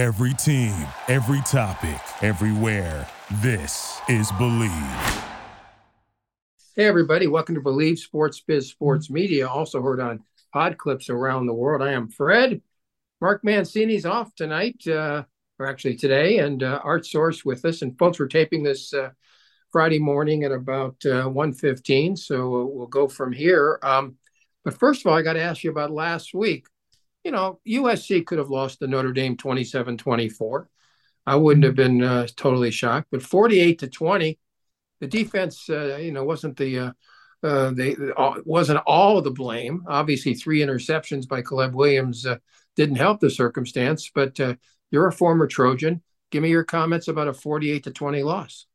Every team, every topic, everywhere. This is Bleav. Hey, everybody. Welcome to Bleav Sports Biz Sports Media, also heard on pod clips around the world. I am Fred. Mark Mancini's off tonight, uh, or actually today, and uh, Art Source with us. And folks, we're taping this uh, Friday morning at about uh, 1.15, so we'll go from here. Um, but first of all, I got to ask you about last week you know, USC could have lost to Notre Dame 27 24. I wouldn't have been uh, totally shocked, but 48 to 20, the defense, uh, you know, wasn't the, uh, uh they uh, wasn't all the blame. Obviously, three interceptions by Caleb Williams uh, didn't help the circumstance, but you're a former Trojan. Give me your comments about a 48 to 20 loss.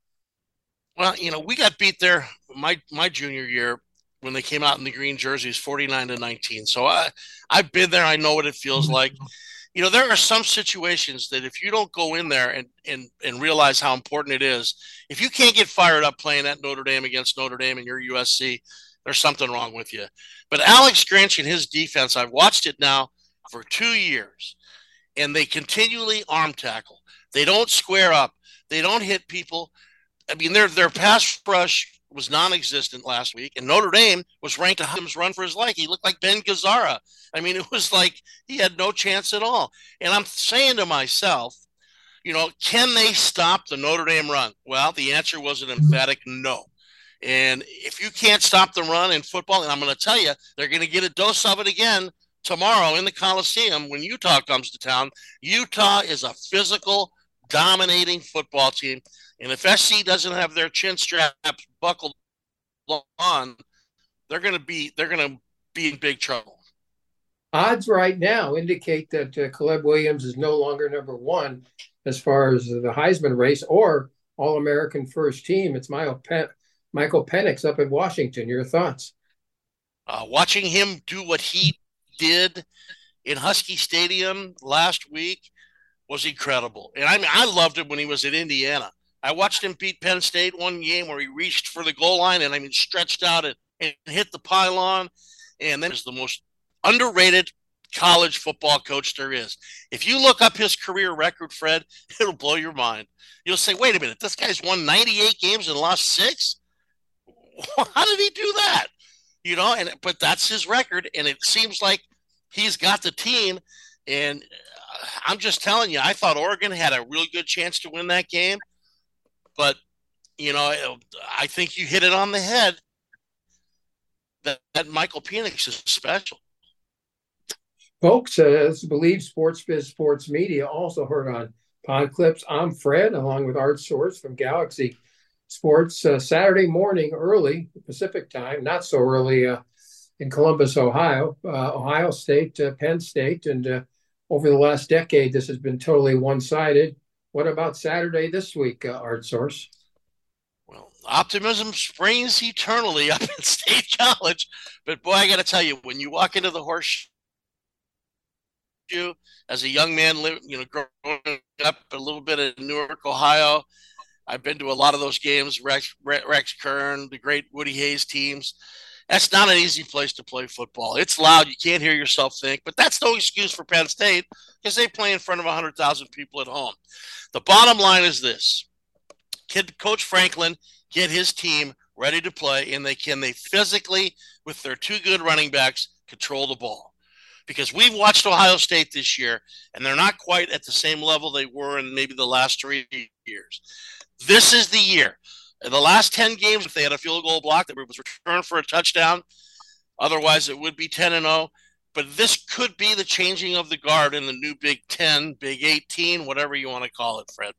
Well, you know, we got beat there my my junior year when they came out in the green jerseys 49 to 19 so i i've been there. I know what it feels mm-hmm. like. You know there are some situations that if you don't go in there and and and realize how important it is if you can't get fired up playing at notre dame against notre dame and your usc there's something wrong with you. But alex grinch and his defense i've watched it now for two years and they continually arm tackle. They don't square up. They don't hit people. I mean their their pass rush was non-existent last week, and Notre Dame was ranked a Hums run for his life. He looked like Ben Gazzara. I mean, it was like he had no chance at all. And I'm saying to myself, you know, can they stop the Notre Dame run? Well, the answer was an mm-hmm. emphatic no. And if you can't stop the run in football, and I'm going to tell you, they're going to get a dose of it again tomorrow in the Coliseum when Utah comes to town. Utah is a physical, dominating football team. And if SC doesn't have their chin straps buckled on, they're going to be they're going to be in big trouble. Odds right now indicate that uh, Caleb Williams is no longer number one as far as the Heisman race or All American first team. It's Michael, Pen- Michael Penix up in Washington. Your thoughts? Uh, watching him do what he did in Husky Stadium last week was incredible. And I mean, I loved him when he was at Indiana. I watched him beat Penn State one game where he reached for the goal line and I mean stretched out and, and hit the pylon. And then is the most underrated college football coach there is. If you look up his career record, Fred, it'll blow your mind. You'll say, wait a minute, this guy's won 98 games and lost six? How did he do that? You know, and but that's his record, and it seems like he's got the team. And uh, I'm just telling you, I thought Oregon had a really good chance to win that game. But you know, I think you hit it on the head. That, that Michael Penix is special. Folks, uh, Bleav Sports Biz Sports Media also heard on Pod Clips. I'm Fred, along with Art Source from Galaxy Sports. Uh, Saturday morning, early Pacific time, not so early uh, in Columbus, Ohio, uh, Ohio State, uh, Penn State, and uh, over the last decade, this has been totally one-sided. What about Saturday this week, uh, Art Source? Well, optimism springs eternally up in State College, but boy, I got to tell you, when you walk into the horseshoe as a young man, you know, growing up a little bit in Newark, Ohio, I've been to a lot of those games. Rex, Rex Kern, the great Woody Hayes teams that's not an easy place to play football. It's loud. You can't hear yourself think, but that's no excuse for Penn State because they play in front of 100,000 people at home. The bottom line is this Kid, Coach Franklin get his team ready to play, and they can they physically, with their two good running backs, control the ball. Because we've watched Ohio State this year, and they're not quite at the same level they were in maybe the last three years. This is the year. In the last 10 games, if they had a field goal block that was returned for a touchdown, otherwise it would be 10 and 0. But this could be the changing of the guard in the new Big 10, Big 18, whatever you want to call it, Fred.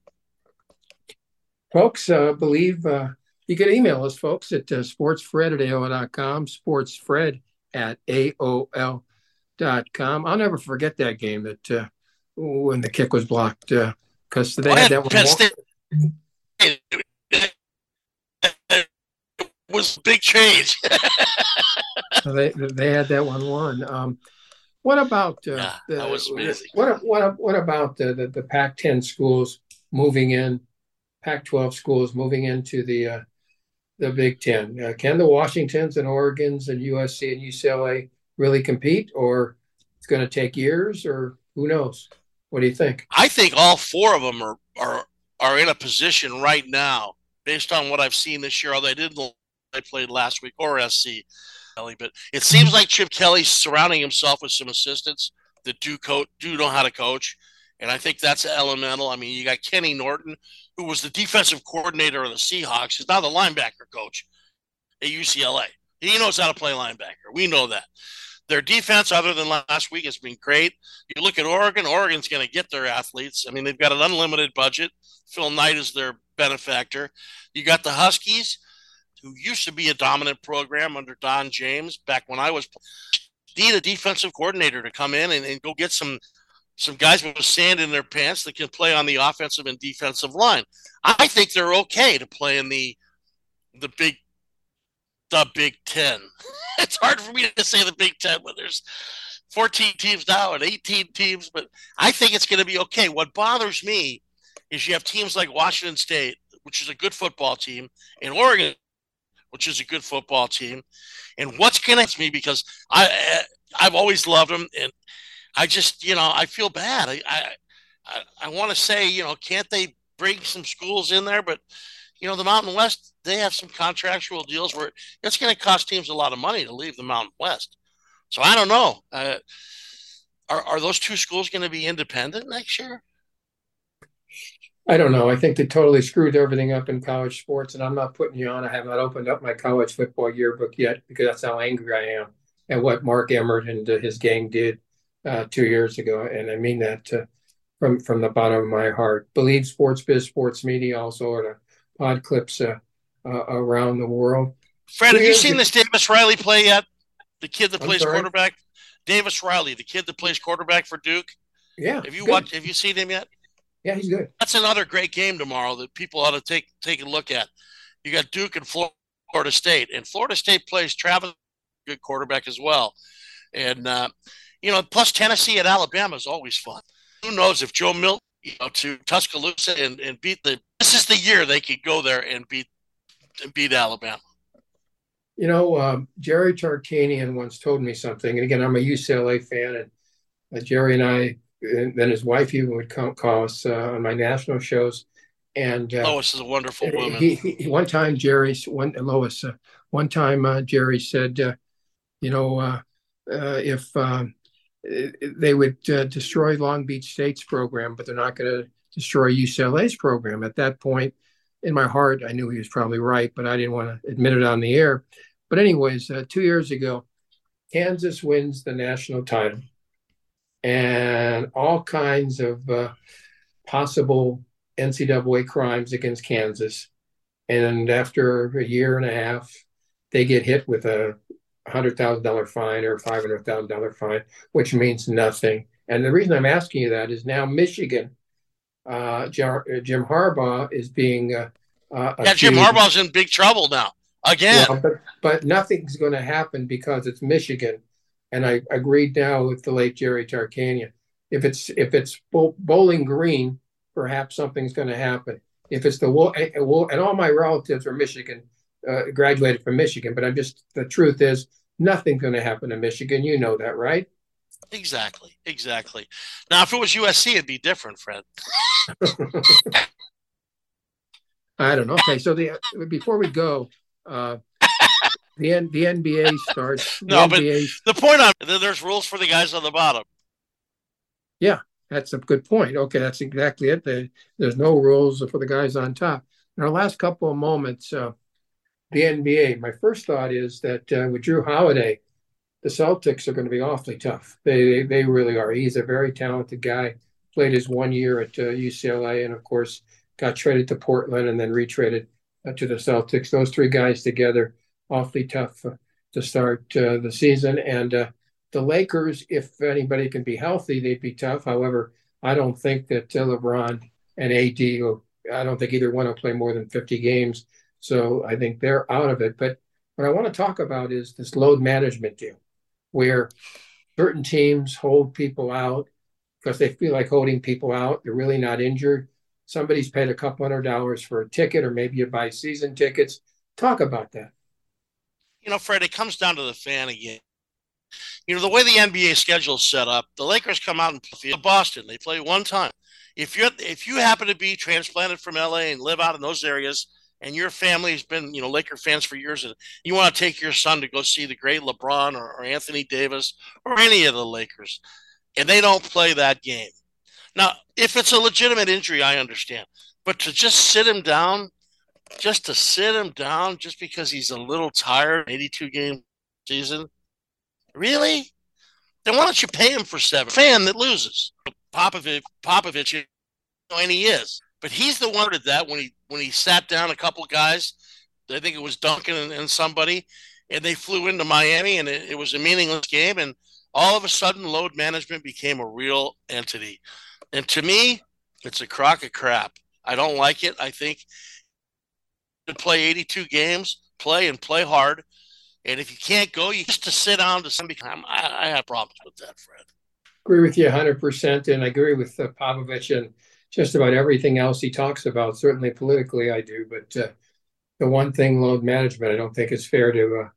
Folks, uh, Bleav uh, you can email us, folks, at uh, sportsfred at AOL.com, sportsfred at AOL.com. I'll never forget that game that uh, when the kick was blocked because uh, they had that one was big change. they they had that one won. Um, what about uh, the, that was amazing. What what what about the, the, the Pac-10 schools moving in, Pac-12 schools moving into the uh, the Big Ten? Uh, can the Washingtons and Oregon's and USC and UCLA really compete, or it's going to take years, or who knows? What do you think? I think all four of them are are are in a position right now, based on what I've seen this year. Although I didn't I played last week or SC, Kelly. but it seems like Chip Kelly's surrounding himself with some assistants that do coach do know how to coach, and I think that's elemental. I mean, you got Kenny Norton, who was the defensive coordinator of the Seahawks, is now the linebacker coach at UCLA. He knows how to play linebacker. We know that. Their defense, other than last week, has been great. You look at Oregon, Oregon's going to get their athletes. I mean, they've got an unlimited budget. Phil Knight is their benefactor. You got the Huskies, who used to be a dominant program under Don James back when I was. Need a defensive coordinator to come in and, and go get some some guys with sand in their pants that can play on the offensive and defensive line. I think they're okay to play in the the big the Big Ten. it's hard for me to say the Big Ten when there's 14 teams now and 18 teams, but I think it's going to be okay. What bothers me is you have teams like Washington State, which is a good football team, and Oregon, which is a good football team. And what's going to me because I I've always loved them, and I just you know I feel bad. I I, I want to say you know can't they bring some schools in there, but you know, the Mountain West, they have some contractual deals where it's going to cost teams a lot of money to leave the Mountain West. So I don't know. Uh, are, are those two schools going to be independent next year? I don't know. I think they totally screwed everything up in college sports, and I'm not putting you on. I have not opened up my college football yearbook yet because that's how angry I am at what Mark Emmert and his gang did uh, two years ago, and I mean that uh, from from the bottom of my heart. Bleav Sports Biz Sports Media also at a pod clips uh, uh, around the world. Fred, have you seen this Davis Riley play yet? The kid that plays quarterback, Davis Riley, the kid that plays quarterback for Duke. Yeah. Have you good. watched? Have you seen him yet? Yeah, he's good. That's another great game tomorrow that people ought to take take a look at. You got Duke and Florida State, and Florida State plays Travis, good quarterback as well, and uh, you know, plus Tennessee at Alabama is always fun. Who knows if Joe Milton you know, to Tuscaloosa and, and beat the. This is the year they could go there and beat and beat Alabama. You know, um, Jerry Tarkanian once told me something, and again, I'm a UCLA fan, and uh, Jerry and I, then his wife even would come, call us uh, on my national shows. And uh, Lois is a wonderful woman. He, he, one time, Jerry, one Lois, uh, one time, uh, Jerry said, uh, you know, if um, they would uh, destroy Long Beach State's program, but they're not going to destroy UCLA's program. At that point, in my heart, I knew he was probably right, but I didn't want to admit it on the air. But, anyways, uh, two years ago, Kansas wins the national title, and all kinds of uh, possible NCAA crimes against Kansas. And after a year and a half, they get hit with a $100,000 fine or $500,000 fine, which means nothing. And the reason I'm asking you that is now Michigan, uh, Jim Harbaugh is being. Uh, uh, yeah, Jim Harbaugh's in big trouble now again. Well, but, but nothing's going to happen because it's Michigan. And I agreed now with the late Jerry Tarkanian. If it's if it's Bowling Green, perhaps something's going to happen. If it's the Wool, and all my relatives are Michigan uh, graduated from Michigan, but I'm just the truth is nothing's going to happen in Michigan. You know that, right? Exactly, exactly. Now, if it was USC, it'd be different, Fred. I don't know. Okay, so the before we go, uh, the N, the NBA starts. The no, NBA, but the point on there's rules for the guys on the bottom. Yeah, that's a good point. Okay, that's exactly it. there's no rules for the guys on top. In our last couple of moments, uh, the NBA, my first thought is that uh, with Jrue Holiday, the Celtics are going to be awfully tough. They, they, they really are. He's a very talented guy. Played his one year at uh, UCLA, and of course got traded to Portland and then retraded uh, to the Celtics. Those three guys together, awfully tough uh, to start uh, the season. And uh, the Lakers, if anybody can be healthy, they'd be tough. However, I don't think that LeBron and AD, will, I don't think either one will play more than 50 games. So I think they're out of it. But what I want to talk about is this load management deal, where certain teams hold people out because they feel like holding people out. They're really not injured. Somebody's paid a couple hundred dollars for a ticket, or maybe you buy season tickets. Talk about that. You know, Fred, it comes down to the fan again. you know, the way the NBA schedule is set up, the Lakers come out and play Boston. They play one time. If you if you happen to be transplanted from LA and live out in those areas, and your family's been, you know, Laker fans for years, and you want to take your son to go see the great LeBron or, or Anthony Davis or any of the Lakers, and they don't play that game. Now, if it's a legitimate injury, I understand. But to just sit him down, just to sit him down just because he's a little tired, 82 game season, really? Then why don't you pay him for seven? Fan that loses. Popovich, Popovich, and he is. But he's the one that that when he when he sat down a couple guys, I think it was Duncan and, and somebody, and they flew into Miami, and it, it was a meaningless game. And all of a sudden, load management became a real entity. And to me, it's a crock of crap. I don't like it. I think to play 82 games, play and play hard. And if you can't go, you just to sit down to some time. I, I have problems with that, Fred. Agree with you 100%. And I agree with uh, Popovich and just about everything else he talks about. Certainly politically, I do. But uh, the one thing, load management, I don't think is fair to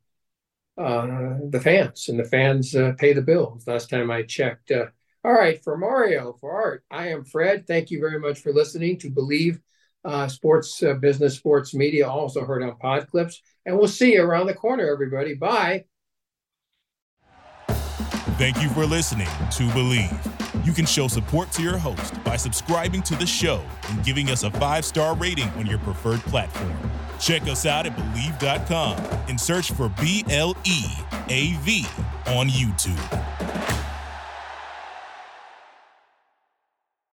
uh, uh, the fans. And the fans uh, pay the bills. Last time I checked. Uh, all right, for Mario, for Art, I am Fred. Thank you very much for listening to Bleav uh, Sports uh, Business Sports Media, also heard on Pod Clips. And we'll see you around the corner, everybody. Bye. Thank you for listening to Bleav. You can show support to your host by subscribing to the show and giving us a five star rating on your preferred platform. Check us out at Bleav.com and search for B L E A V on YouTube.